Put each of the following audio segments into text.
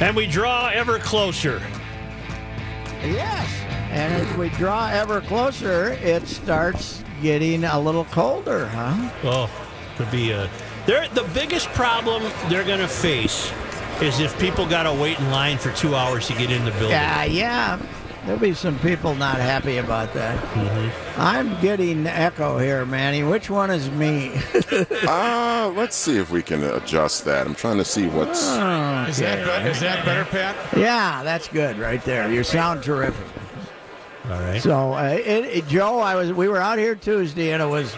And we draw ever closer. Yes. And as we draw ever closer, it starts getting a little colder, huh? Oh, could be a. They're, the biggest problem they're going to face is if people got to wait in line for two hours to get in the building. Ah, yeah, yeah. There'll be some people not happy about that. I'm getting echo here, Manny. Which one is me? Uh, let's see if we can adjust that. I'm trying to see what's. Is that better? Is that better, Pat? yeah, that's good right there. You sound terrific. All right. So, uh, it, it- Joe, I was we were out here Tuesday, and it was,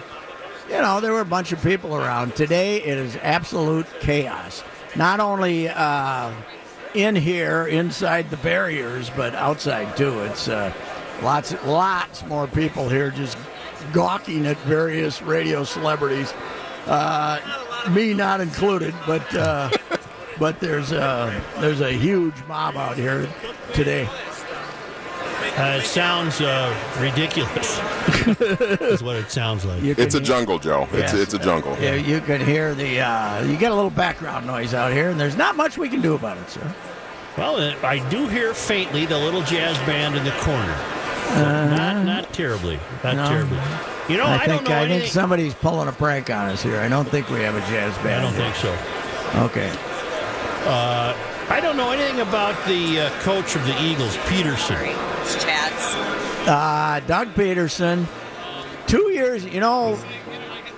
you know, there were a bunch of people around. Today, it is absolute chaos. Not only uh, in here, inside the barriers, but outside too. It's uh, lots, lots more people here just gawking at various radio celebrities. Uh, me not included, but uh, but there's a there's a huge mob out here today. Uh, it sounds uh, ridiculous. is what it sounds like. You It's a can- jungle, Joe. It's Yes. it's a jungle. Yeah, you can hear the. Uh, you get a little background noise out here, and there's not much we can do about it, sir. Well, uh, I do hear faintly the little jazz band in the corner. But not not terribly. Not. No. terribly. You know, I, I don't think know I anything. think somebody's pulling a prank on us here. I don't think we have a jazz band. I don't here. think so. Okay. I don't know anything about the uh, coach of the Eagles, Pederson. It's Chad's. Uh, Doug Pederson, two years. You know,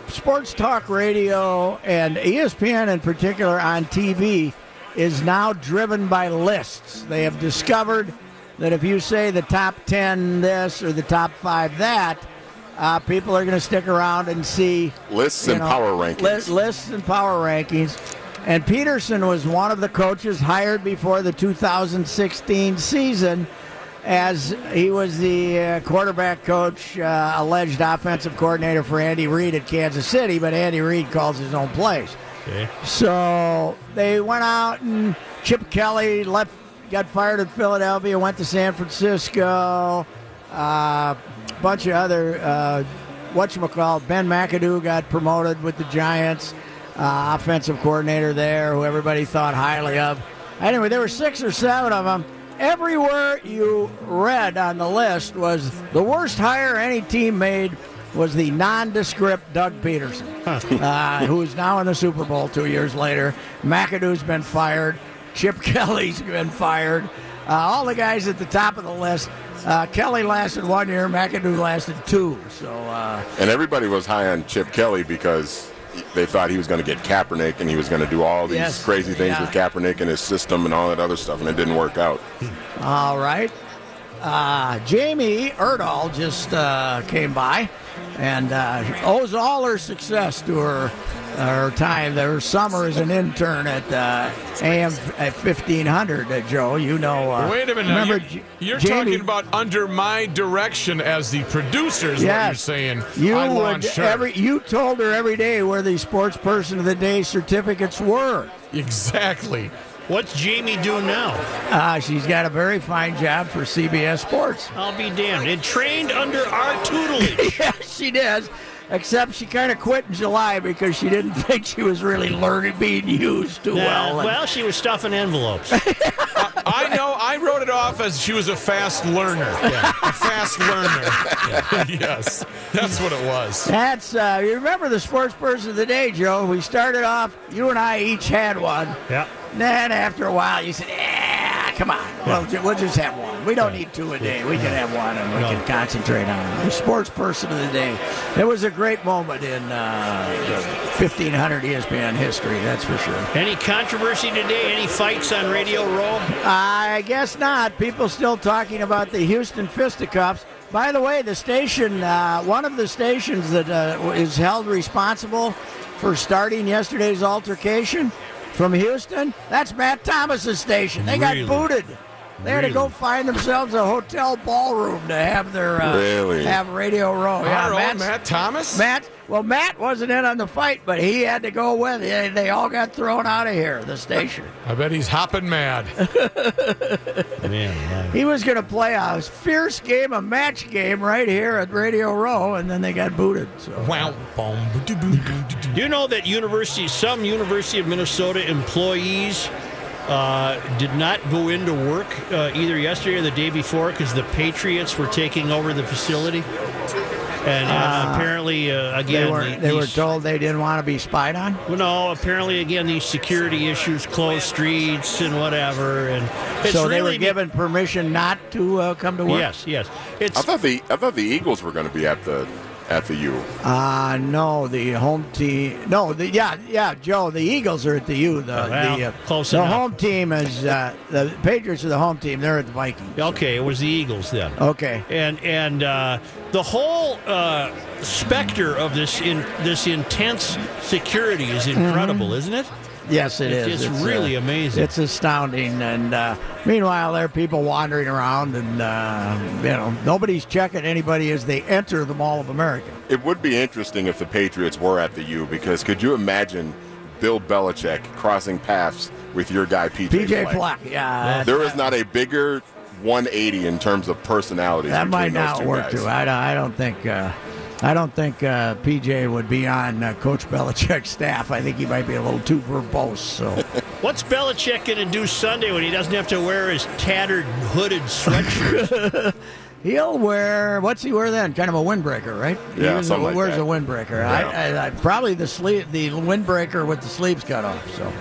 sports talk radio and ESPN in particular on TV is now driven by lists. They have discovered that if you say the top ten this or the top five that. Uh, people are going to stick around and see Lists and know, power rankings. li- lists and power rankings. And Pederson was one of the coaches hired before the 2016 season, as he was the uh, quarterback coach, uh, alleged offensive coordinator for Andy Reid at Kansas City. But Andy Reid calls his own plays. Okay. So they went out and Chip Kelly left, got fired at Philadelphia, went to San Francisco. A bunch of other, uh, whatchamacallit, Ben McAdoo got promoted with the Giants, uh, offensive coordinator there, who everybody thought highly of. Anyway, there were six or seven of them. Everywhere you read on the list was the worst hire any team made was the nondescript Doug Pederson, uh, who is now in the Super Bowl two years later. McAdoo's been fired. Chip Kelly's been fired. Uh, all the guys at the top of the list. Uh, Kelly lasted one year. McAdoo lasted two. So uh, And everybody was high on Chip Kelly because they thought he was going to get Kaepernick and he was going to do all these Yes. crazy things Yeah. with Kaepernick and his system and all that other stuff, and it didn't work out. All right. Uh, Jamie Erdahl just uh, came by and uh, owes all her success to her her time, her summer as an intern at uh, AM at 1500. Uh, Joe, you know. Uh, Wait a minute. Remember, You're, you're Jamie, talking about under my direction as the producer, is what you're Yes. saying. You I would every you told her every day where the sports person of the day certificates were. Exactly. What's Jamie do now? Uh, she's got a very fine job for CBS Sports. I'll be damned. It trained under our tutelage. Yeah, she does. Except she kind of quit in July because she didn't think she was really learning, being used too well. And- well, she was stuffing envelopes. I know. I wrote it off as she was a fast learner. Yeah. A fast learner. yes. That's what it was. That's uh, you remember the sports person of the day, Joe. We started off. You and I each had one. yeah. Then after a while, you said, "Yeah, come on, we'll, we'll just have one. We don't need two a day. We can have one, and we No. can concentrate on it." The sports person of the day. It was a great moment in uh, 1500 ESPN history. That's for sure. Any controversy today? Any fights on Radio Row? I guess not. People still talking about the Houston fisticuffs. By the way, the station, uh, one of the stations that uh, is held responsible for starting yesterday's altercation from Houston, that's Matt Thomas's station. They got booted. They had to go find themselves a hotel ballroom to have their uh, Really? have Radio Row. Yeah, Our own Matt Thomas? Matt, well, Matt wasn't in on the fight, but he had to go with it. They all got thrown out of here, the station. I bet he's hopping mad. Man, He was going to play a fierce game, a match game right here at Radio Row, and then they got booted. So wow. Do you know that university, some University of Minnesota employees uh, did not go into work uh, either yesterday or the day before because the Patriots were taking over the facility. And uh, apparently, uh, again, They were the- they were told they didn't want to be spied on. Well, no, apparently, again, these security issues, closed streets and whatever, and it's so they really were given permission not to uh, come to work. Yes, yes, it's I thought the I thought the Eagles were going to be at the at the U. Uh no, the home team. No, the yeah, yeah, Joe. The Eagles are at the U. The Well, the, uh, close the enough. home team is uh, the Patriots are the home team. They're at the Vikings. okay. It was the Eagles then. Okay. and and uh, the whole uh, specter of this in this intense security is incredible, isn't it? Yes, it It's is. just really uh, amazing. It's astounding. And uh, meanwhile, there are people wandering around, and uh, you know nobody's checking anybody as they enter the Mall of America. It would be interesting if the Patriots were at the U because could you imagine Bill Belichick crossing paths with your guy PJ, PJ Fleck? Fleck, yeah, There is not a bigger 180 in terms of personalities. that might not work guys. too. I, don't- I don't think. Uh, I don't think uh, PJ would be on uh, Coach Belichick's staff. I think he might be a little too verbose. So. What's Belichick going to do Sunday when he doesn't have to wear his tattered hooded sweatshirt? He'll wear what's he wear then? Kind of a windbreaker, right? Yeah, usually something like wears that. a windbreaker. Yeah. I, I, I, probably the sleeve, the windbreaker with the sleeves cut off. So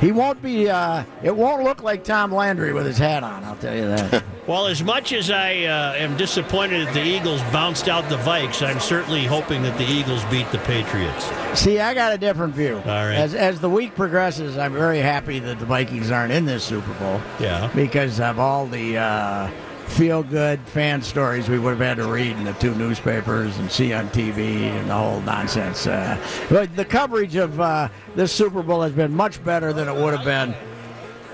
he won't be. Uh, it won't look like Tom Landry with his hat on. I'll tell you that. well, as much as I uh, am disappointed that the Eagles bounced out the Vikes, I'm certainly hoping that the Eagles beat the Patriots. See, I got a different view. right. As as the week progresses, I'm very happy that the Vikings aren't in this Super Bowl. Yeah. Because of all the. Uh, Feel good fan stories we would have had to read in the two newspapers and see on TV and the whole nonsense. Uh, but the coverage of uh, this Super Bowl has been much better than it would have been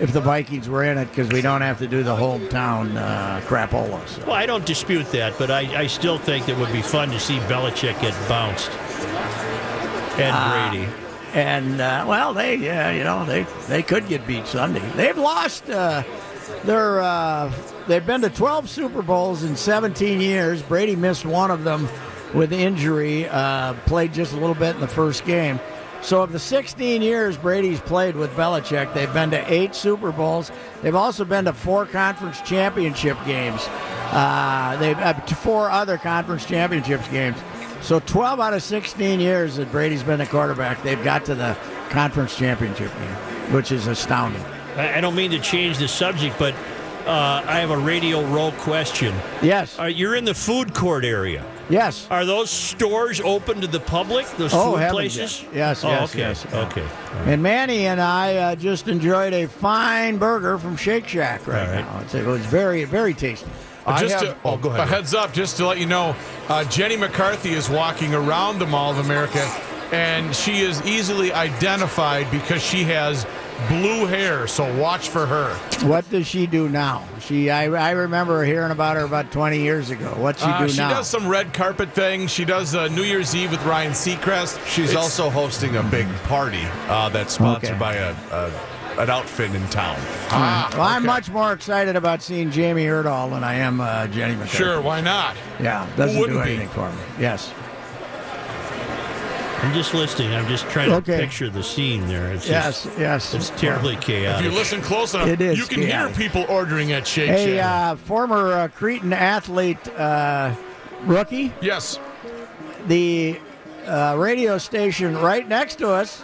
if the Vikings were in it because we don't have to do the hometown uh, crapola. So. Well, I don't dispute that, but I, I still think it would be fun to see Belichick get bounced. And Brady. And uh, well, they uh, you know they they could get beat Sunday. They've lost. Uh, their uh, they've been to 12 Super Bowls in 17 years. Brady missed one of them with injury. Uh, played just a little bit in the first game. So of the 16 years Brady's played with Belichick, they've been to eight Super Bowls. They've also been to four conference championship games. Uh, they've had four other conference championships games. So 12 out of 16 years that Brady's been a quarterback, they've got to the conference championship game, which is astounding. I don't mean to change the subject, but uh, I have a Radio Row question. Yes. Are you're in the food court area? Yes. Are those stores open to the public? Those Oh, food places? yes. Yes, Oh, yes, okay. yes, yeah. Okay. And Manny and I uh, just enjoyed a fine burger from Shake Shack right, All right. now. It's, it was very, very tasty. I just have- to, oh, go ahead. A heads up, just to let you know, uh, Jenny McCarthy is walking around the Mall of America, and she is easily identified because she has blue hair. So watch for her. What does she do now? She, I, I remember hearing about her about 20 years ago. What she Uh, do she now? She does some red carpet thing. She does uh, New Year's Eve with Ryan Seacrest. She's It's- also hosting a big party uh, that's sponsored Okay. by a, a an outfit in town. ah, well, I'm much more excited about seeing Jamie Erdahl than I am uh, Jenny McCarthy. sure. Why not? Yeah, doesn't do wouldn't be? anything for me. Yes. I'm just listening. I'm just trying to picture the scene there. It's Yes, just, yes. It's terribly chaotic. If you listen close enough, It is you can chaotic. hear people ordering at Shake A Shack. uh, former uh, Cretin athlete uh, rookie, yes. the uh, radio station right next to us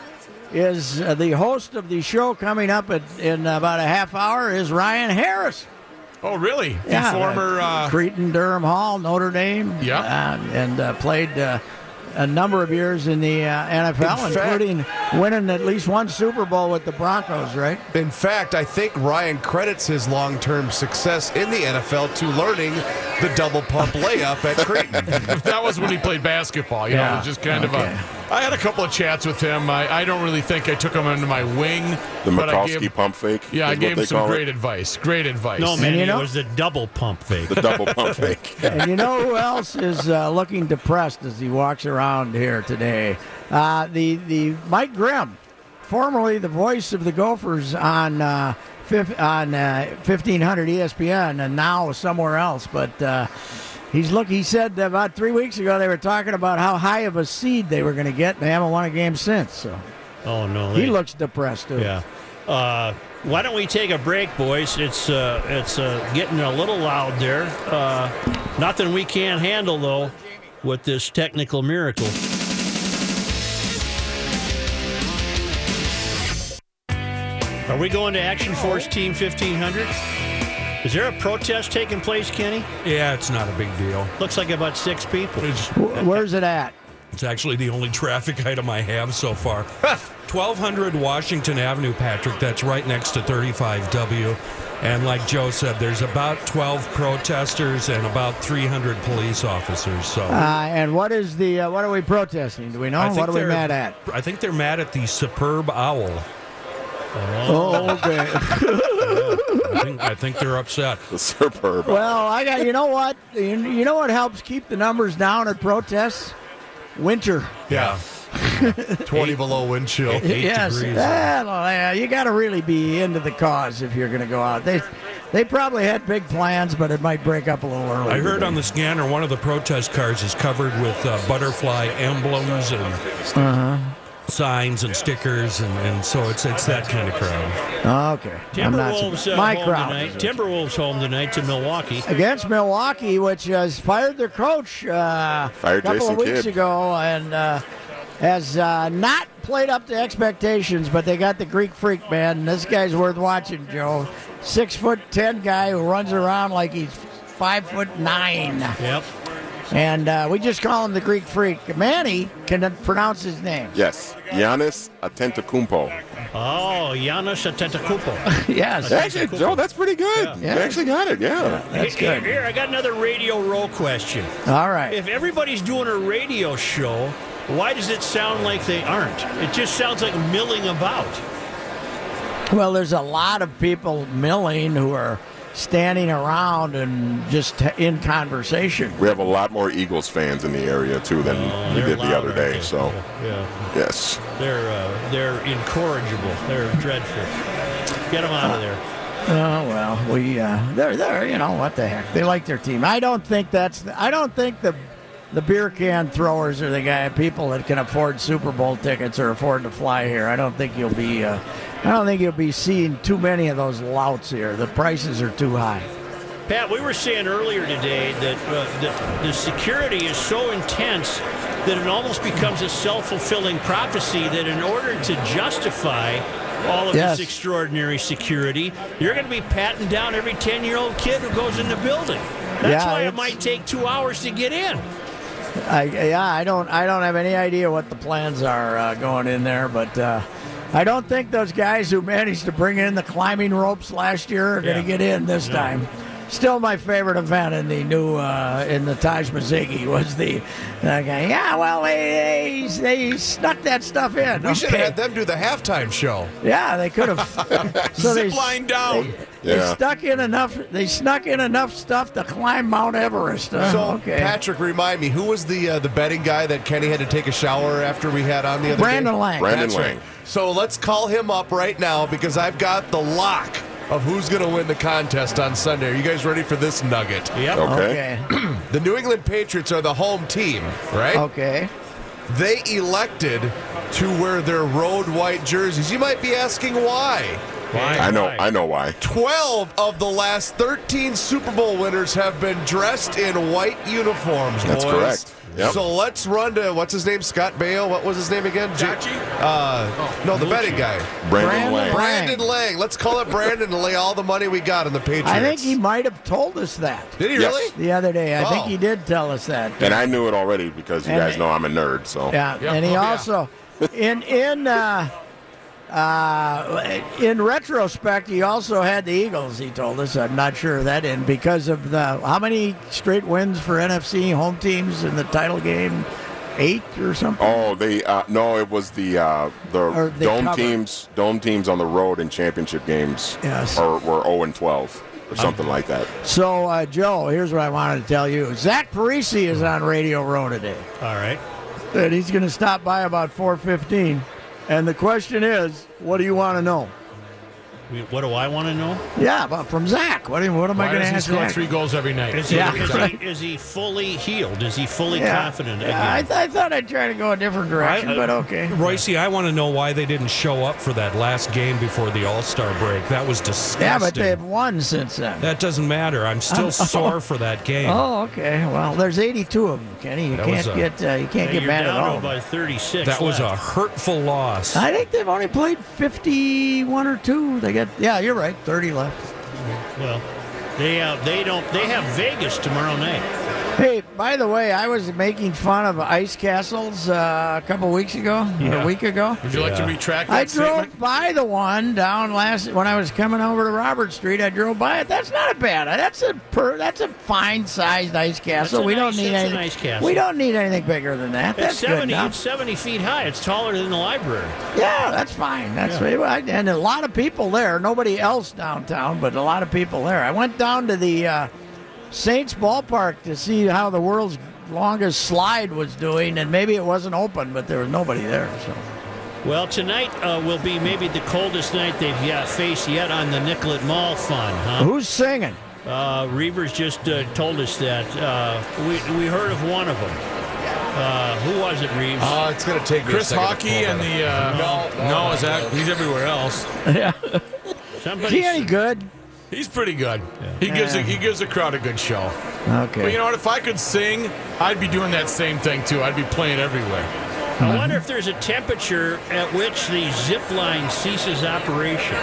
is uh, the host of the show coming up at, in about a half hour is Ryan Harris. Oh, really? The Yeah, former. Uh, Cretin Derham Hall, Notre Dame. Yeah. uh, and uh, played uh, a number of years in the uh, NFL, In fact- including winning at least one Super Bowl with the Broncos. Right? In fact, I think Ryan credits his long-term success in the NFL to learning the double pump layup at Creighton. that was when he played basketball. You know, Yeah. it was just kind Okay. of a. I had a couple of chats with him. I, I don't really think I took him under my wing. The but Mikulski pump fake. Yeah, I is what gave him some call it. great advice. Great advice. no, man, you know- it was the double pump fake. The double pump fake. and you know who else is uh, looking depressed as he walks around here today? Uh, the the Mike Grimm, formerly the voice of the Gophers on uh, fif- on uh, 1500 ESPN, and now somewhere else. But uh, he's look. He said about three weeks ago they were talking about how high of a seed they were going to get, and they haven't won a game since. So oh no, he they- looks depressed too. Yeah. Uh, Why don't we take a break, boys? It's uh, it's uh, getting a little loud there. Uh, nothing we can't handle though with this technical miracle. Are we going to Action Force Team 1500? Is there a protest taking place, Kenny? Yeah, it's not a big deal. Looks like about six people. It's, Where's it at? it's actually the only traffic item I have so far. 1200 Washington Avenue, Patrick. That's right next to 35W. And like Joe said, there's about 12 protesters and about 300 police officers. So Uh, and what is the uh, what are we protesting? Do we know? What are we mad at? I think they're mad at the superb owl. Oh, okay. I think, I think they're upset. The superb. well, I got you know what you, you know what helps keep the numbers down at protests? Winter. Yeah. 20 below wind chill. Eight yes, degrees. Well, yeah, you got to really be into the cause if you're going to go out. They they probably had big plans, but it might break up a little early. I heard today. on the scanner one of the protest cars is covered with uh, butterfly emblems and Uh-huh. Signs and stickers, and, and so it's it's that kind of crowd. Oh, okay. Timberwolves surprised. uh, My home crowd tonight. Timberwolves home tonight to Milwaukee. against Milwaukee, which has fired their coach uh, Fired a couple Jason of weeks Kidd. ago, and uh, has uh, not played up to expectations. But they got the Greek Freak man, and this guy's worth watching. Joe, six foot ten guy who runs around like he's five foot nine, Yep. And uh, we just call him the Greek Freak. Manny can pronounce his name. Yes, Giannis Antetokounmpo. Oh, Giannis Antetokounmpo. yes, Actually, Joe, that's pretty good. Yeah. You actually got it. Yeah. that's Here- good. Here, I got another radio row question. All right. If everybody's doing a radio show, why does it sound like they aren't? It just sounds like milling about. Well, there's a lot of people milling who are standing around and just in conversation. We have a lot more Eagles fans in the area too than we Oh, They're did the other day. they? So yeah, yes, they're uh, they're incorrigible. They're dreadful. Get them out of there. Oh well, we uh, they're they're you know what the heck they like their team. I don't think that's the, I don't think the the beer can throwers are the guy people that can afford Super Bowl tickets or afford to fly here. I don't think you'll be uh, I don't think you'll be seeing too many of those louts here. The prices are too high. Pat, we were saying earlier today that uh, the, the security is so intense that it almost becomes a self-fulfilling prophecy that in order to justify all of Yes. this extraordinary security, you're going to be patting down every 10-year-old kid who goes in the building. That's Yeah, why it might take two hours to get in. I, yeah, I don't I don't have any idea what the plans are uh, going in there, but uh, I don't think those guys who managed to bring in the climbing ropes last year are going to get in this No. time. Still, my favorite event in the new uh, in the Taj Mazzigi was the uh, guy. Yeah, well, they, they they snuck that stuff in. We should have had them do the halftime show. Yeah, they could have. so they, Zip line down. they Yeah. stuck in enough. They snuck in enough stuff to climb Mount Everest. Uh, So, okay. Patrick, remind me, who was the uh, the betting guy that Kenny had to take a shower after we had on the other Brandon day? Lang. Brandon That's Lang. right. So let's call him up right now because I've got the lock of who's going to win the contest on Sunday. Are you guys ready for this nugget? Yep. Okay. Okay. The New England Patriots are the home team, right? Okay. They elected to wear their road white jerseys. You might be asking why. Why? I know. I know why. 12 of the last 13 Super Bowl winners have been dressed in white uniforms, That's boys. correct. Yep. So let's run to what's his name? Scott Bale. What was his name again? J- Chachi? Uh, no, the betting guy. Brandon, Brandon Lang. Lang. Brandon Lang. Let's call it Brandon and lay all the money we got on the Patriots. I think he might have told us that did. He Yes. really? the other day. I think Oh. he did tell us that. And I knew it already because you And- guys know I'm a nerd. So Yeah, Yep. and he Oh, yeah. also in in uh, uh, in retrospect, he also had the Eagles. He told us. I'm not sure of that in because of the how many straight wins for NFC home teams in the title game, eight or something. Oh, they uh, no, it was the uh, the dome covered. teams. Dome teams on the road in championship games Yes. are, were 0 and 12 or something like that. So, uh, Joe, here's what I wanted to tell you. Zach Parise is on Radio Row today. All right. and he's going to stop by about 4:15. And the question is, what do you want to know? What do I want to know? Yeah, but from Zach. What, do- what am I going to does he ask score Zach? three goals every night? Is, he, Yeah. is, he, is he fully healed? Is he fully Yeah. confident Yeah, I, th- I thought I'd try to go a different direction, I- uh, but okay. Royce, I want to know why they didn't show up for that last game before the All Star break. That was disgusting. Yeah, but they've won since then. that doesn't matter. I'm still sore for that game. Oh, okay. Well, there's 82 of them, Kenny. You That can't a- get uh, you can't Yeah, get you're mad at all. to of them. about 36 that was a hurtful loss. I think they've only played 51 or two. They got yeah, you're right, 30 left. Well, they uh, they don't they have Vegas tomorrow night. Hey, by the way, I was making fun of ice castles uh, a couple weeks ago, Yeah. a week ago. Would you like to Yeah. retract that I drove statement? by the one down last when I was coming over to Robert Street. I drove by it. That's not a bad. That's a per, that's a fine sized ice castle. a we don't need that's a anything. nice castle. We don't need anything bigger than that. It's That's good 70 enough. it's 70 feet high. It's taller than the library. Yeah, that's fine. That's what- and a lot of people there. Nobody else downtown, but a lot of people there. I went down to the uh, Saints ballpark to see how the world's longest slide was doing, and maybe it wasn't open, but there was nobody there. So Well, tonight uh, will be maybe the coldest night they've yet faced yet on the Nicollet Mall Fun, huh? who's singing? Uh, Reavers just uh, told us that. Uh, we, we heard of one of them. Uh, who was it, Reeves? Uh, it's going to take me Chris second Hawkey pull and the uh, No, no, is that he's everywhere else. yeah, is he any good? He's pretty good. He gives a, he gives the crowd a good show. Okay. But you know what? If I could sing, I'd be doing that same thing too. I'd be playing everywhere. I wonder if there's a temperature at which the zip line ceases operation.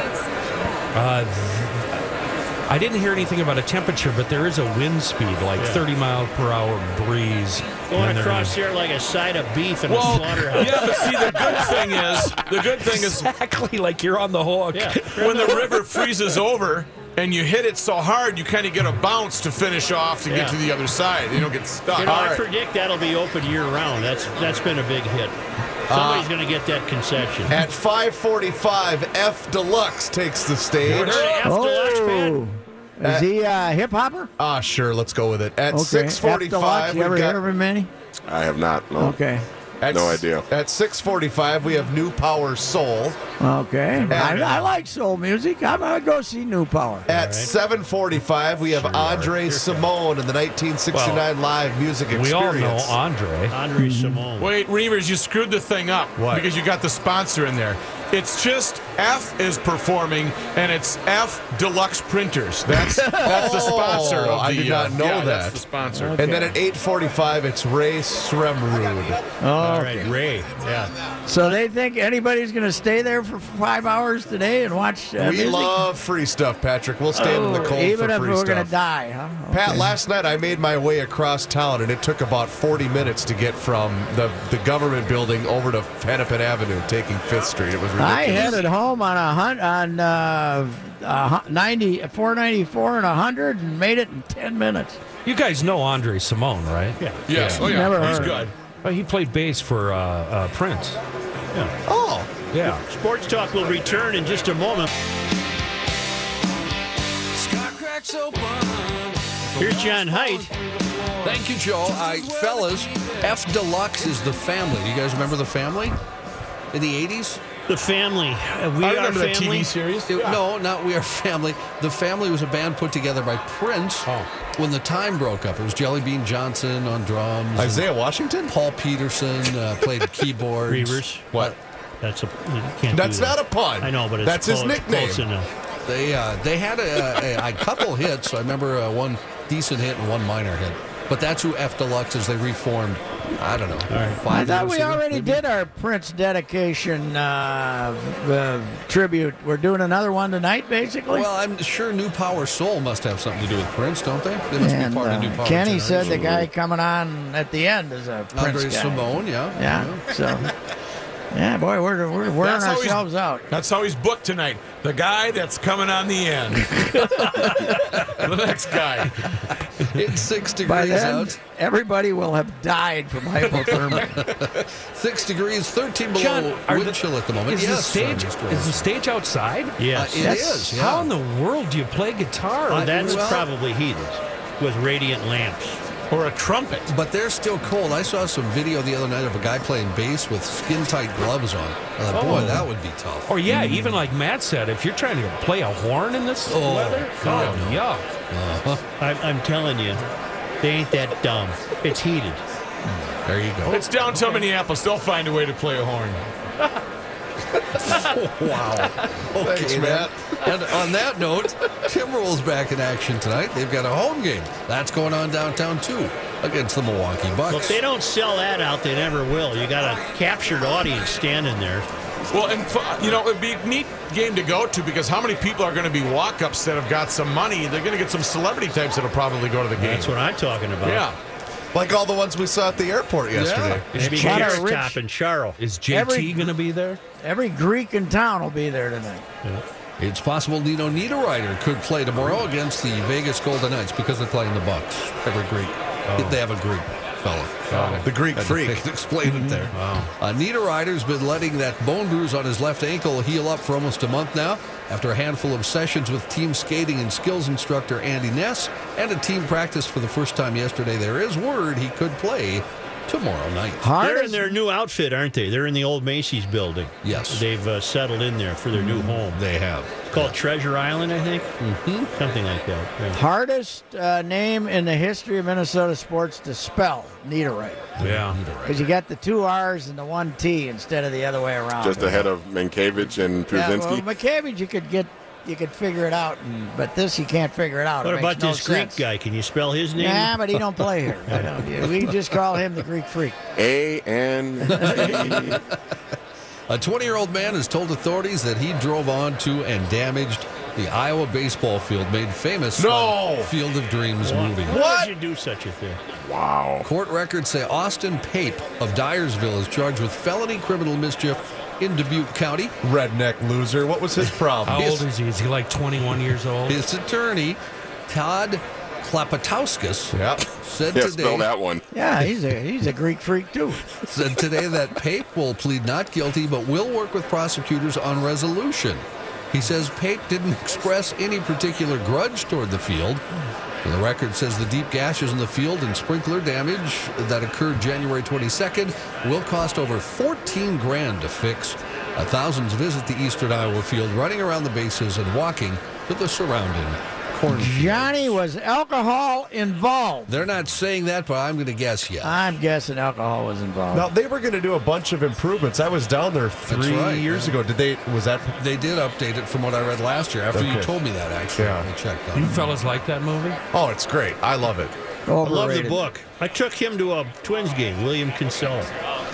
Uh, th- I didn't hear anything about a temperature, but there is a wind speed, like 30 mile per hour breeze. Going across here like a side of beef in a Well, slaughterhouse. yeah, but see, the good thing is, the good thing is Exactly like you're on the hook. Yeah. when the river freezes over and you hit it so hard, you kind of get a bounce to finish off to Yeah. get to the other side. You don't get stuck. You know, I right. predict that'll be open year round. That's that's been a big hit. Somebody's going to get that concession. At 5:45, F Deluxe takes the stage. heard of F Deluxe, man? Oh, is he a hip hopper? Ah, sure. Let's go with it. At Okay. 6:45, Deluxe, you we've ever got- hear of him, Manny? I have not. No. Okay. At No s- idea. At 6:45, we have New Power Soul. Okay. I, I like soul music. I'm gonna go see New Power. At 7:45, we have Andre Cymone and the 1969 live music We experience. all know Andre. Andre mhm. Cymone. Wait, Reavers, you screwed the thing up What? because you got the sponsor in there. It's just F is performing, and it's F Deluxe Printers. That's that's the sponsor. Of the, Oh, I did not uh, know yeah, that. That's the sponsor. And then at 8:45, it's Rae Sremmurd. Oh, All okay. right, Ray. Yeah. So they think anybody's going to stay there for five hours today and watch uh, we music? love free stuff, Patrick. We'll stand in the Oh, cold even for if free we're going to die, huh? Pat, last night I made my way across town, and it took about 40 minutes to get from the, the government building over to Hennepin Avenue, taking Fifth Street. It was ridiculous. I headed home on a hunt on uh, uh, 90, 494 and 100 and made it in 10 minutes. You guys know Andre Cymone, right? Yeah. Yes, oh yeah, Never he's heard. good. Well, he played bass for uh, uh, Prince. Yeah. Oh, Yeah. Sports Talk will return in just a moment. Here's John Height. Thank you, Joe. I, fellas, F Deluxe is the family. Do you guys remember the family in the 80s? The family. Uh, we I are remember that family. TV series. It- No, not We Are Family. The Family was a band put together by Prince Oh. when the time broke up. It was Jelly Bean Johnson on drums. Isaiah Washington? Paul Peterson uh, played keyboards. Reavers. What? That's a. Can't That's that. not a pun. I know, but it's That's his nickname. Close enough. They uh, they had a, a, a couple hits. I remember uh, one decent hit and one minor hit. But that's who F Deluxe is. They reformed. I don't know. right. Five I thought we ago, already maybe? did our Prince dedication uh, uh, tribute. We're doing another one tonight, basically. Well, I'm sure New Power Soul must have something to do with Prince, don't they? They must and be part uh, of New Power. Soul. Kenny said the guy coming on at the end is a Prince Andre guy. Cymone, yeah. Yeah. So, yeah, boy, we're we're wearing That's ourselves out. That's how he's booked tonight. The guy that's coming on the end. the next guy. It's six By degrees then, out. everybody will have died from hypothermia. Six degrees, 13 below John, wind the- chill at the moment. Is yes, the stage uh, is the stage outside? Yes. Uh, it Yes. is, How in the world do you play guitar? Oh, that's well- probably heated with radiant lamps. Or a trumpet. But they're still cold. I saw some video the other night of a guy playing bass with skin tight gloves on. I thought, boy, Oh. that would be tough. Or yeah, even like Matt said, if you're trying to play a horn in this Oh, weather, God, oh, yuck. Uh-huh. I'm, I'm telling you, they ain't that dumb. It's heated. There you go. It's downtown Minneapolis. They'll find a way to play a horn. Wow. Okay, Thanks, then. Matt. And on that note, Timberwolves back in action tonight. They've got a home game. That's going on downtown too against the Milwaukee Bucks. Well, if they don't sell that out, they never will. You got a captured audience standing there. Well, and you know, it'd be a neat game to go to because how many people are going to be walk ups that have got some money? They're going to get some celebrity types that'll probably go to the game. That's what I'm talking about. Yeah. Like all the ones we saw at the airport yesterday. Maybe Lot of rich- Top and Charo. Is JT going to be there? Every Greek in town will be there tonight. It's possible Nino Niederreiter could play tomorrow against the Vegas Golden Knights because they're playing the Bucks. Every Greek. Oh. They have a Greek fella. The Greek freak. Explain it there. Uh, Niederreiter's been letting that bone bruise on his left ankle heal up for almost a month now. After a handful of sessions with team skating and skills instructor Andy Ness and a team practice for the first time yesterday, there is word he could play tomorrow night. They're in their new outfit, aren't they? They're in the old Macy's building. Yes. They've uh, settled in there for their new home. They have. It's called Treasure Island, I think. Mm-hmm. Something like that. yeah. hardest uh, name in the history of Minnesota sports to spell, Niederreiter. Yeah. Because you got the two R's and the one T instead of the other way around. Just ahead of Mankiewicz and yeah, well, Pruzinski. McCabe, you could get, you could figure it out, and, but this you can't figure it out. What it about no this Greek guy? Can you spell his name? Nah, but he don't play here. I don't- we just call him the Greek freak. A N G. A 20 year old man has told authorities that he drove onto and damaged the Iowa baseball field made famous No! on Field of Dreams Why- movie. Why would you do such a thing? Wow. Court records say Austin Pape of Dyersville is charged with felony criminal mischief in Dubuque County. Redneck loser. What was his problem? How old is he? Is he like 21 years old? His attorney, Todd Klapatauskas, Yeah. said Yeah, today spell that one. Yeah, he's a he's a Greek freak too. said today that Pape will plead not guilty but will work with prosecutors on resolution. He says Pape didn't express any particular grudge toward the field. The record says the deep gashes in the field and sprinkler damage that occurred January 22nd will cost over 14 grand to fix. Thousands visit the Eastern Iowa field, running around the bases and walking to the surrounding cornfields. Johnny was alcohol involved. They're not saying that, but I'm going to guess yes. I'm guessing alcohol was involved. Now they were going to do a bunch of improvements. I was down there three right, years yeah. ago. Did they? Was that? They did update it from what I read last year. After you told me that, actually, Yeah. I checked on You it. fellas like that movie? Oh, it's great. I love it. I love the book. I took him to a Twins game, William Kinsella.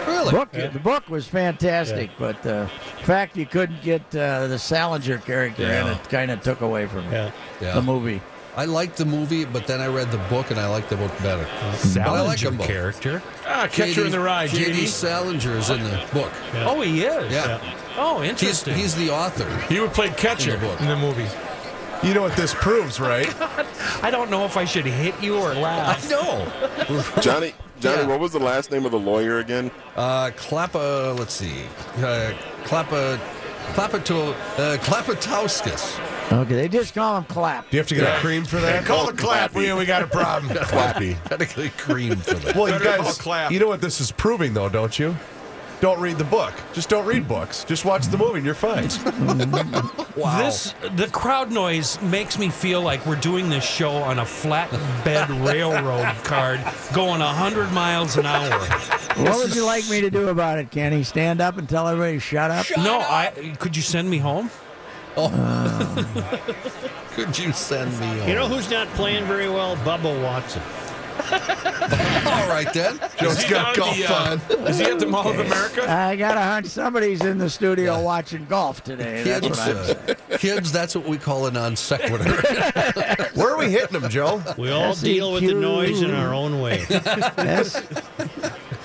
Really? Book, The book was fantastic, but uh, the fact you couldn't get uh, the Salinger character in it kind of took away from it, Yeah. Yeah. the movie. I liked the movie, but then I read the book and I liked the book better. But I like Salinger character. Ah, Catcher in the Rye, J.D. JD. Salinger is in the book. Oh, he is. Yeah. Oh, interesting. he's the author. He would play catcher In the book. in the movie. You know what this proves, right? I don't know if I should hit you or laugh. I laugh. know. Johnny, Johnny, Yeah. what was the last name of the lawyer again? Uh, Klappa, let's see. Uh, Klappa, Klappato, uh, Klapatauskas. Okay, they just call him Clap. Do you have to get a cream for that? Call the clap. We, we got a problem. Clappy. Technically cream for that. Well, you guys, clap. you know what this is proving, though, don't you? Don't read the book. Just don't read books. Just watch the movie, and you're fine. Wow. This the crowd noise makes me feel like we're doing this show on a flatbed railroad card going 100 miles an hour. What would you like me to do about it, Kenny? Stand up and tell everybody to shut up? no, I could you send me home? Oh. Could you send me home? You know who's not playing very well? Bubba Watson. All right, then. Joe's Is got golf the, uh, on. Is he at the Mall of America? I got a hunch somebody's in the studio watching golf today. That's Kids, what I'm uh, kids, that's what we call a non sequitur. Where are we hitting them, Joe? We all SEQ. deal with the noise in our own way. S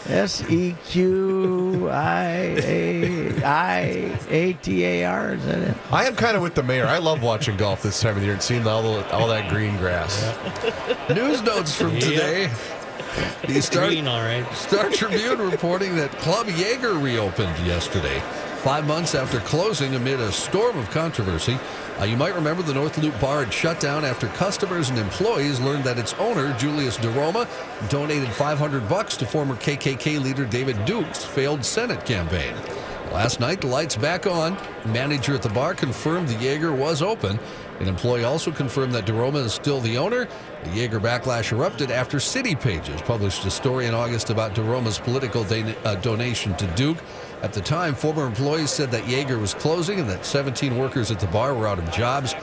S E Q I A I A T A R. Is that it? I am kind of with the mayor. I love watching golf this time of the year and seeing all, the, all that green grass. News notes from today. The Star, Green, all right. Star Tribune reporting that Club Jaeger reopened yesterday, five months after closing amid a storm of controversy. Uh, you might remember the North Loop bar had shut down after customers and employees learned that its owner, Julius DeRoma, donated 500 bucks to former KKK leader David Duke's failed Senate campaign. Last night, the lights back on. Manager at the bar confirmed the Jaeger was open. An employee also confirmed that DeRoma is still the owner. The Jaeger backlash erupted after City Pages published a story in August about DeRoma's political uh, donation to Duke. At the time, former employees said that Jaeger was closing and that 17 workers at the bar were out of jobs.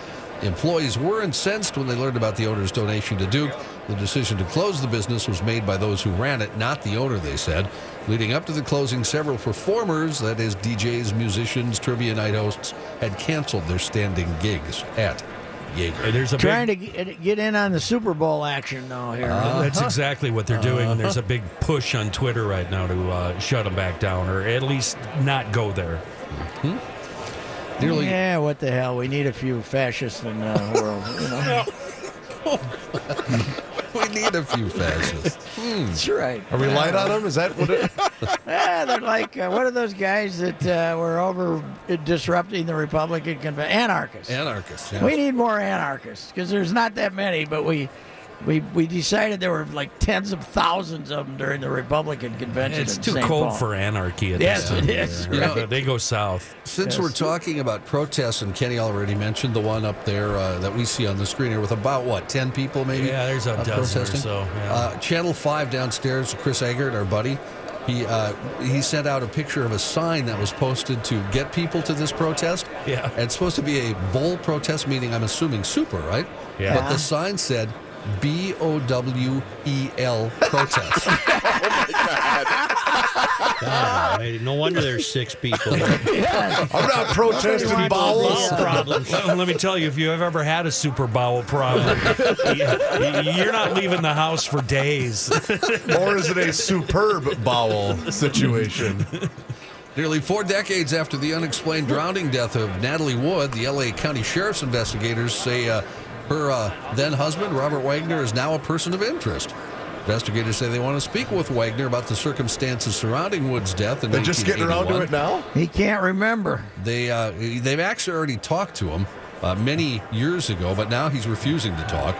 Employees were incensed when they learned about the owner's donation to Duke. The decision to close the business was made by those who ran it, not the owner, they said. Leading up to the closing, several performers, that is, DJs, musicians, trivia night hosts, had canceled their standing gigs at Jaeger. There's a Trying big, to get, get in on the Super Bowl action now here. Uh-huh. That's exactly what they're doing. And there's a big push on Twitter right now to uh, shut them back down or at least not go there. Mm-hmm. Nearly yeah, what the hell? We need a few fascists in the world. You know? we need a few fascists. Hmm. That's right. Are we light on them? Is that what it? Yeah, they're like uh, what are those guys that uh, were over disrupting the Republican convention? Anarchists. Anarchists. Yeah. We need more anarchists because there's not that many, but we. We, we decided there were like tens of thousands of them during the Republican convention. It's in too St. cold Paul. for anarchy at Yes, this it time. is. You know, Yeah, they go south. Since Yes. we're talking about protests, and Kenny already mentioned the one up there uh, that we see on the screen here with about, what, 10 people maybe? Yeah, there's a uh, dozen or so, yeah. Uh, Channel 5 downstairs, Chris Eggert, our buddy, he, uh, he sent out a picture of a sign that was posted to get people to this protest. Yeah. And it's supposed to be a bowl protest, meaning I'm assuming super, right? Yeah. But the sign said B O W E L protest. God, no wonder there's six people. I'm not protesting Bowels. bowels. Yeah. problems. Well, let me tell you, if you've ever had a super bowel problem, you- you're not leaving the house for days. Or is it a superb bowel situation? Nearly four decades after the unexplained drowning death of Natalie Wood, the LA County Sheriff's investigators say uh, her uh, then husband, Robert Wagner, is now a person of interest. Investigators say they want to speak with Wagner about the circumstances surrounding Wood's death. In They're just getting around to it now? He can't remember. They uh, they've actually already talked to him uh, many years ago, but now he's refusing to talk.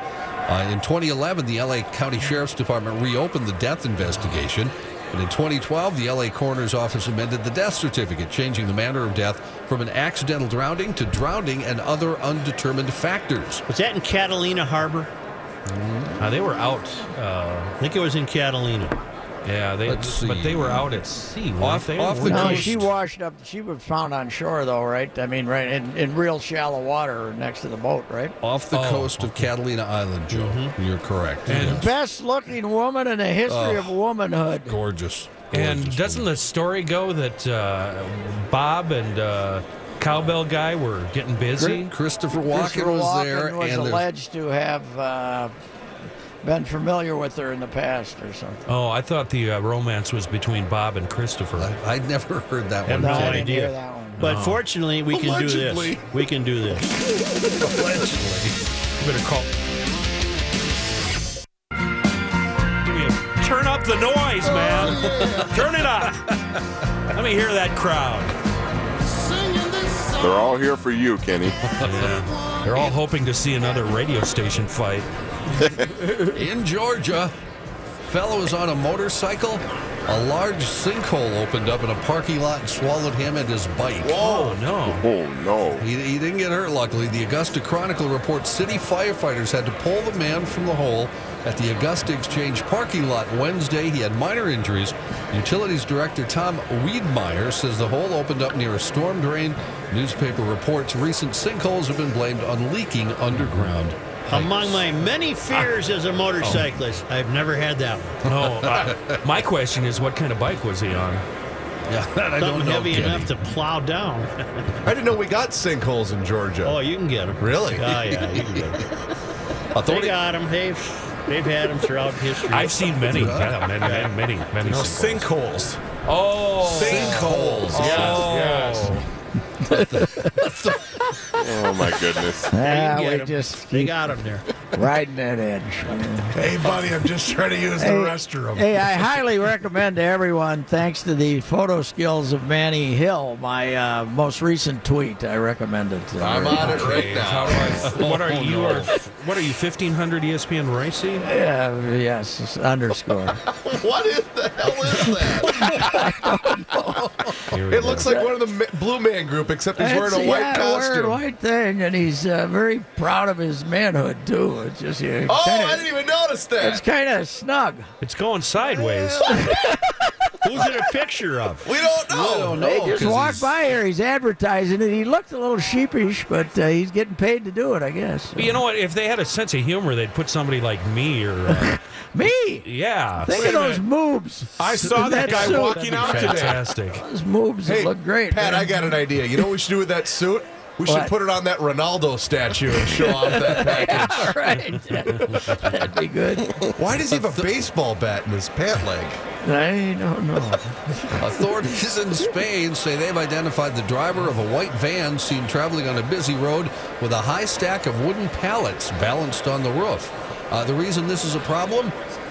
Uh, in 2011, the LA County Sheriff's Department reopened the death investigation. And in 2012, the LA Coroner's Office amended the death certificate, changing the manner of death from an accidental drowning to drowning and other undetermined factors. Was that in Catalina Harbor? Uh, they were out. Uh, I think it was in Catalina. yeah, they, Let's see. but they were out at sea. Off- they? off the No, coast. she washed up. She was found on shore, though, right? I mean, right in, in real shallow water next to the boat, right? Off the Oh, coast of Catalina Island, Joe. You're correct. And- Yes. Best looking woman in the history of womanhood. gorgeous. And doesn't the story go that uh, Bob and uh, cowbell guy were getting busy? Christopher Walken Christopher was Walken there, was and there's alleged to have uh, been familiar with her in the past or something. Oh, I thought the uh, romance was between Bob and Christopher. I, I'd never heard that one. No, no I didn't idea. hear that one. But fortunately, we can do this. We can do this. You better call. Up the noise, man. Oh, turn it up. Let me hear that crowd. They're all here for you, Kenny. Yeah. They're all hoping to see another radio station fight. In Georgia, fellow is on a motorcycle. A large sinkhole opened up in a parking lot and swallowed him and his bike. Oh no. Oh no. He, he didn't get hurt, luckily. The Augusta Chronicle reports city firefighters had to pull the man from the hole at the Augusta Exchange parking lot Wednesday. He had minor injuries. Utilities Director Tom Wiedmeier says the hole opened up near a storm drain. Newspaper reports recent sinkholes have been blamed on leaking underground. Pipes. Among my many fears as a motorcyclist, I've never had that one. No. uh, my question is, what kind of bike was he on? Yeah, that I don't Something know. heavy Kenny. enough to plow down. I didn't know we got sinkholes in Georgia. Oh, you can get them. Really? Oh, yeah, you can get them. They Authority- got them. They've, they've had them throughout history. I've seen many. Yeah, many, many, many, many. No, sinkholes. sinkholes. Oh. Sinkholes. Oh. Yes. Yes. Oh my goodness. They Yeah, can get we 'em. just They got him there. riding that edge. Hey, buddy, I'm just trying to use the restroom. Hey, I highly recommend to everyone, thanks to the photo skills of Manny Hill, my uh, most recent tweet. I recommend it. to I'm on it right now. do I- what are you? Are, what are you? Fifteen hundred ESPN Racing? Yeah, yes, it's underscore. What is the hell is that? Here we It go. looks like one of the Blue Man Group, except he's wearing a It's- white yeah, costume. wearing a white thing, and he's uh, very proud of his manhood too. It's just yeah, oh, kinda, I didn't even notice that. It's kind of snug. It's going sideways. Who's it a picture of? We don't know. I don't know. They just 'cause walked he's- by here. He's advertising it. He looked a little sheepish, but uh, he's getting paid to do it, I guess. But you know what? If they had a sense of humor, they'd put somebody like me or uh, Me, yeah. think of those moves. I saw that guy suit. walking out today. Fantastic. Those moves that Hey, look great. Pat, man. I got an idea. You know what we should do with that suit? We should What? put it on that Ronaldo statue and show off that package. All right, that'd be good. Why does he have a baseball bat in his pant leg? I don't know. Authorities in Spain say they've identified the driver of a white van seen traveling on a busy road with a high stack of wooden pallets balanced on the roof. Uh, the reason this is a problem?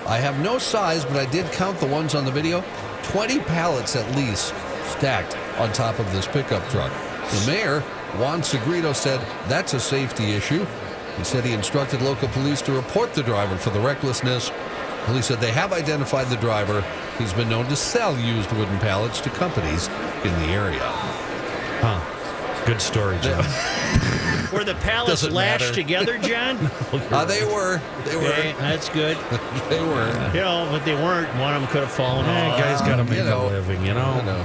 I have no size, but I did count the ones on the video. 20 pallets at least stacked on top of this pickup truck. The mayor, Juan Segredo, said that's a safety issue. He said he instructed local police to report the driver for the recklessness. Police said they have identified the driver. He's been known to sell used wooden pallets to companies in the area. Huh. Good story, John. Were the pallets Doesn't lashed matter. together, John? Uh, they were. They were. Okay, that's good. They were. You know, but they weren't. One of them could have fallen off. guys got to make you know. a living, you know. I know.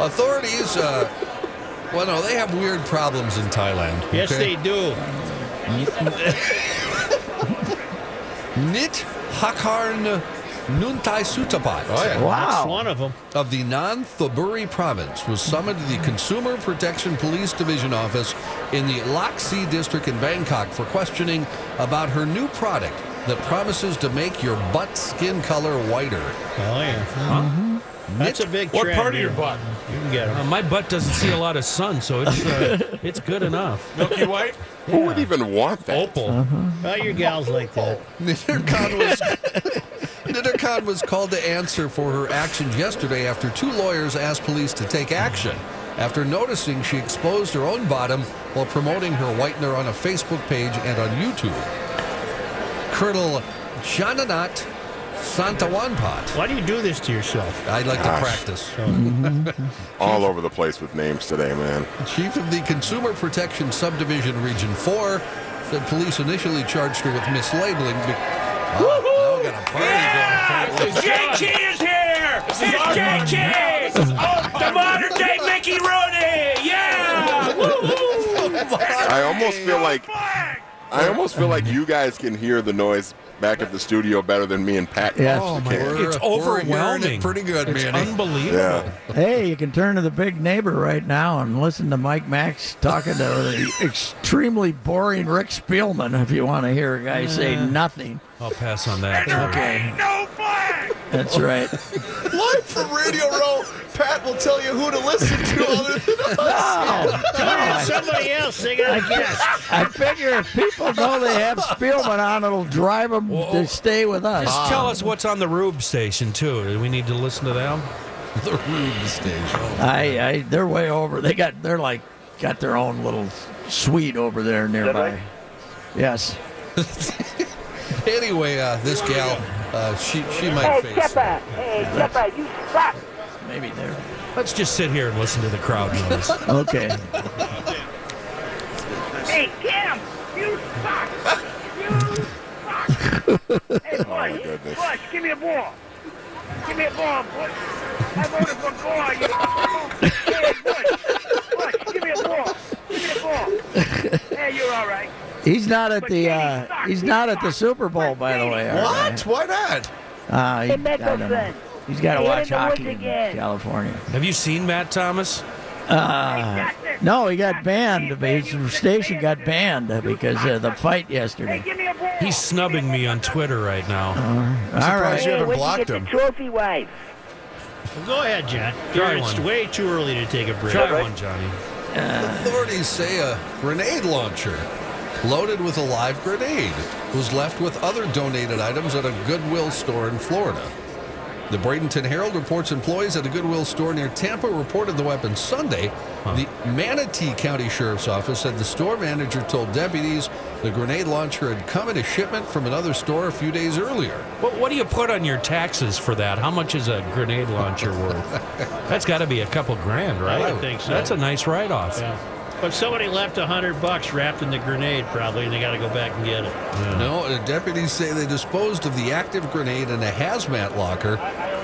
Authorities, uh, well, no, they have weird problems in Thailand. Yes, they do. Nit Hakarn Nuntai Sutapat Oh, yeah. That's Wow. one of them. of the Nonthaburi province was summoned to the Consumer Protection Police Division office in the Laksi district in Bangkok for questioning about her new product that promises to make your butt skin color whiter. Oh, yeah. That's a big What part of your butt? You can get Uh, my butt doesn't see a lot of sun, so it's uh, it's good enough. Milky White? Who would even want that? Opal. Well, your gals like that. Nittercon was Nittercon was called to answer for her actions yesterday after two lawyers asked police to take action after noticing she exposed her own bottom while promoting her whitener on a Facebook page and on YouTube. Colonel Jananat Santawanpat. Why do you do this to yourself? I'd like Gosh. to practice. All over the place with names today, man. Chief of the Consumer Protection Subdivision Region 4 said police initially charged her with mislabeling. Be- uh, Wow, now we got a party going. JT is here! It's JT! Oh, the modern day Mickey Rooney! Yeah! I almost feel like I almost feel like you guys can hear the noise back at the studio better than me and Pat. Yes. Oh, my can. word. It's We're overwhelming. it pretty good, man. it's unbelievable. Yeah. Hey, you can turn to the big neighbor right now and listen to Mike Max talking to the extremely boring Rick Spielman if you want to hear a guy say nothing. I'll pass on that. Okay. That's right. Live from Radio Row, Pat will tell you who to listen to other than us. Come somebody else. They got a guest. I figure if people know they have Spielman on, it'll drive them to stay with us. Just tell us what's on the Rube station too. Do we need to listen to them? the Rube station. I, I, they're way over. They got, they're like, got their own little suite over there nearby. Yes. Anyway, uh, this gal, uh, she she might Hey, face. Chipper! Hey, Chipper, you suck! Maybe they're Let's just sit here and listen to the crowd noise. okay. Hey, Kim! You suck! You suck! Hey, Bush! goodness. Bush, give me a ball! Give me a ball, Bush! I voted for Gore, you Hey, Bush! Bush, give me a ball! Give me a ball! Hey, you're all right. He's not at the, uh, he's not at the Super Bowl, by the way. all right? What? Why not? Uh, he, Hey, I don't know. Mickelson. He's got to watch hit in hockey in again. California. Have you seen Matt Thomas? Uh, no, he got banned. His station got banned because of the fight yesterday. give me a ball! He's snubbing me on Twitter right now. All surprised right. you haven't where'd blocked him. the trophy wife? Well, go ahead, John. Try it's one. way too early to take a break. Try one, Johnny. Authorities say a grenade launcher loaded with a live grenade, was left with other donated items at a Goodwill store in Florida. The Bradenton Herald reports employees at a Goodwill store near Tampa reported the weapon Sunday. The Manatee County Sheriff's Office said the store manager told deputies the grenade launcher had come in a shipment from another store a few days earlier. What, what do you put on your taxes for that? How much is a grenade launcher worth? That's got to be a couple grand, right? I would think so. That's a nice write-off. Yeah. But somebody left a hundred bucks wrapped in the grenade, probably, and they got to go back and get it. No, the deputies say they disposed of the active grenade in a hazmat locker.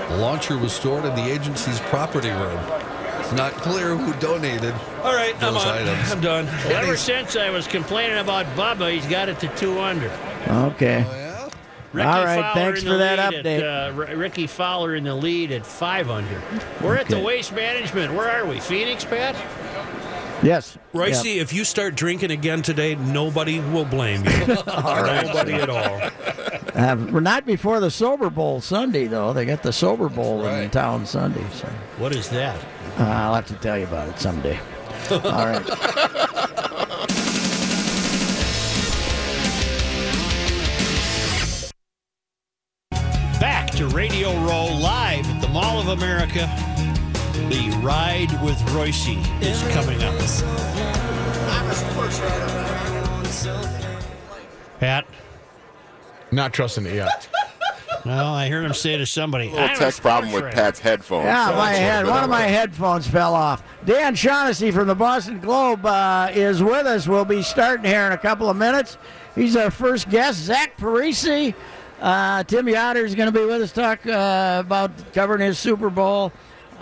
The launcher was stored in the agency's property room. It's not clear who donated. All right, I'm Those on. items. I'm done. Ever since I was complaining about Bubba, he's got it to two under. Okay. Oh, yeah? Rickie All right, Fowler thanks for that lead update. At, uh, Rickie Fowler in the lead at five under. We're at the waste management. Where are we? Phoenix, Pat? Yes. Royce, Yep. if you start drinking again today, nobody will blame you. Nobody at all. Uh, not before the Sober Bowl Sunday, though. They got the Sober Bowl in town Sunday. So What is that? uh, I'll have to tell you about it someday. All right. Back to Radio Row live at the Mall of America. The Ride with Royce is coming up. Pat? Not trusting it yet. Well, I heard him say to somebody, little tech problem with writer." Pat's headphones. Yeah, so my head. One of my a- headphones fell off. Dan Shaughnessy from the Boston Globe uh, is with us. We'll be starting here in a couple of minutes. He's our first guest, Zach Parise. Uh, Tim Yotter is going to be with us, talk uh, about covering his Super Bowl,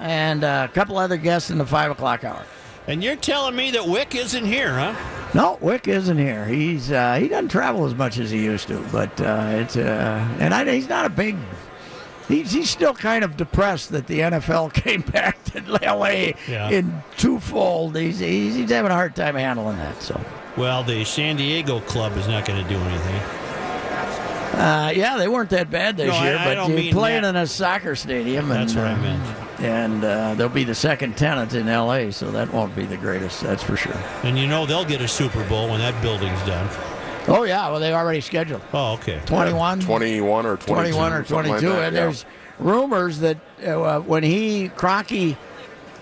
and a couple other guests in the five o'clock hour. And you're telling me that Wick isn't here, huh? No, Wick isn't here. He's uh, he doesn't travel as much as he used to, but uh, it's uh, and I, he's not a big. He's, he's still kind of depressed that the NFL came back to LA Yeah. in twofold. He's, he's he's having a hard time handling that. So Well, the San Diego club is not going to do anything. uh, yeah, they weren't that bad this No, year, I but you're playing that. in a soccer stadium. That's and, what I uh, meant. And uh, they'll be the second tenant in LA, so that won't be the greatest. That's for sure. And you know they'll get a Super Bowl when that building's done. Oh yeah, well they already scheduled Oh, okay. 21. 21 or 22. 21 or something like 22. that, and yeah. there's rumors that uh, when he, Kroenke,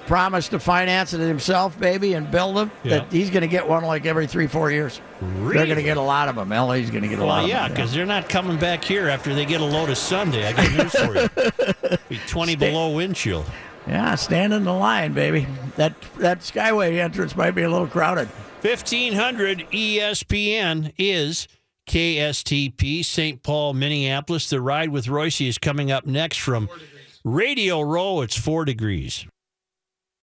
promised to finance it himself, baby, and build them, Yeah. that he's going to get one like every three, four years. They're going to get a lot of them. LA's going to get a lot Well, of yeah, because they're not coming back here after they get a load of Sunday. I got news for you. Be 20 Stay- below wind chill. Yeah, stand in the line, baby. That that Skyway entrance might be a little crowded. 1500 ESPN is KSTP, St. Paul, Minneapolis. The ride with Royce is coming up next from Radio Row. It's four degrees.